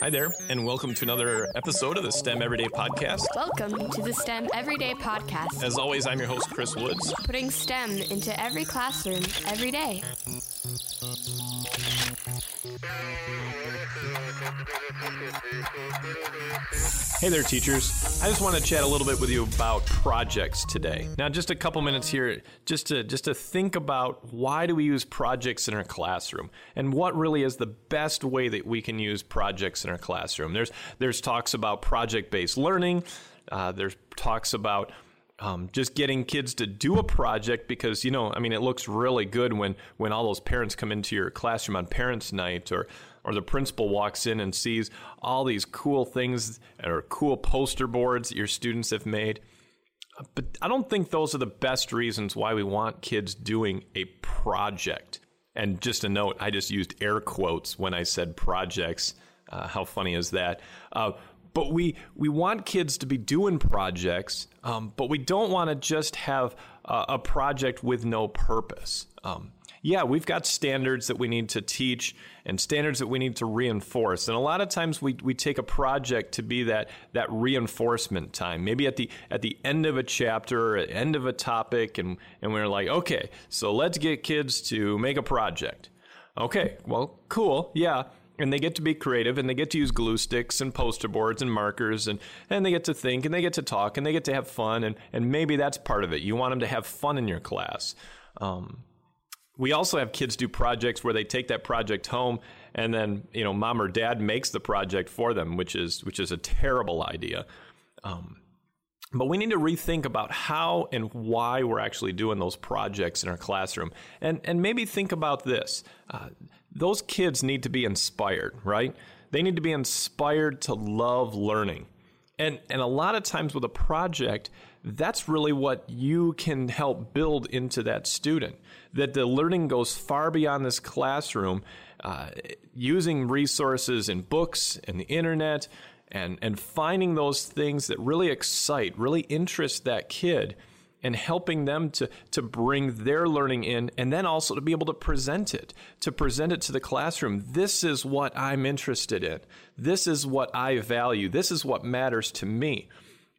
Hi there, and welcome to another episode of the STEM Everyday Podcast. Welcome to the STEM Everyday Podcast, As always, I'm your host, Chris Woods. putting STEM into every classroom every day. Hey there, teachers. I just want to chat a little bit with you about projects today. Now, just a couple minutes here, just to just to think about why do we use projects in our classroom, and what really is the best way that we can use projects in our classroom. There's there's talks about project-based learning. Uh, there's talks about um, just getting kids to do a project because you know i mean it looks really good when when all those parents come into your classroom on parents night or or the principal walks in and sees all these cool things or cool poster boards that your students have made. But i don't think those are the best reasons why we want kids doing a project. And just a note i just used air quotes when i said projects. Uh, how funny is that? Uh, but we we want kids to be doing projects, um, but we don't want to just have a project with no purpose. Um, yeah, we've got standards that we need to teach and standards that we need to reinforce. And a lot of times we, we take a project to be that that reinforcement time. Maybe at the at the end of a chapter or at end of a topic and, and we're like, okay, so let's get kids to make a project. Okay, well, cool, yeah and they get to be creative and they get to use glue sticks and poster boards and markers and, and they get to think and they get to talk and they get to have fun and, and maybe that's part of it. You want them to have fun in your class. Um, we also have kids do projects where they take that project home and then you know mom or dad makes the project for them which is which is a terrible idea. Um, but we need to rethink about how and why we're actually doing those projects in our classroom and and maybe think about this uh, those kids need to be inspired, right? They need to be inspired to love learning. And, and a lot of times with a project, that's really what you can help build into that student. That the learning goes far beyond this classroom, uh, using resources and books and the internet, and, and finding those things that really excite, really interest that kid and helping them to, to bring their learning in and then also to be able to present it, to present it to the classroom. This is what I'm interested in. This is what I value. This is what matters to me.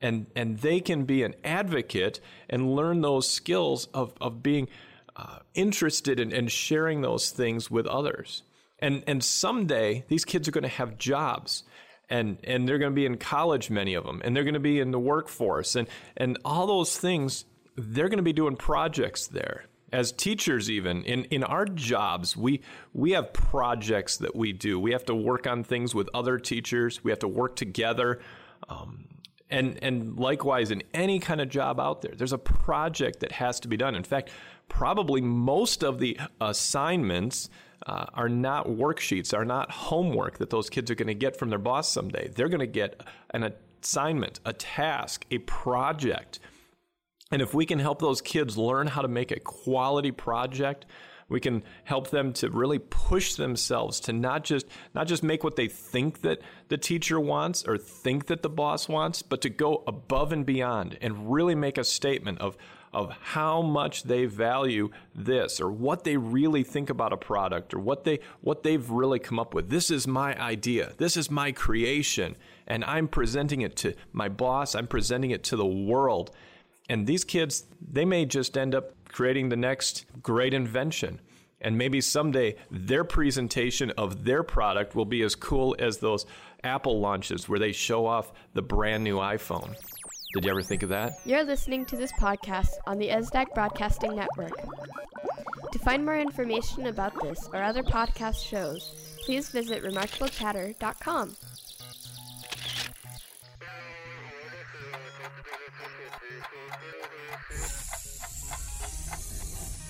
And, and they can be an advocate and learn those skills of, of being uh, interested in and sharing those things with others. And, and someday these kids are going to have jobs and and they're going to be in college many of them and they're going to be in the workforce and and all those things they're going to be doing projects there. As teachers even in, in our jobs we we have projects that we do. We have to work on things with other teachers. We have to work together. Um, and and likewise in any kind of job out there. There's a project that has to be done. In fact probably most of the assignments uh, are not worksheets are not homework that those kids are going to get from their boss someday. They're going to get an assignment a task a project. And if we can help those kids learn how to make a quality project, we can help them to really push themselves to not just not just make what they think that the teacher wants or think that the boss wants, but to go above and beyond and really make a statement of of how much they value this or what they really think about a product or what they what they've really come up with. This is my idea. This is my creation and I'm presenting it to my boss, I'm presenting it to the world and these kids, they may just end up creating the next great invention. And maybe someday their presentation of their product will be as cool as those Apple launches where they show off the brand new iPhone. Did you ever think of that? You're listening to this podcast on the ESDAC Broadcasting Network. To find more information about this or other podcast shows, please visit remarkablechatter.com. Thank you.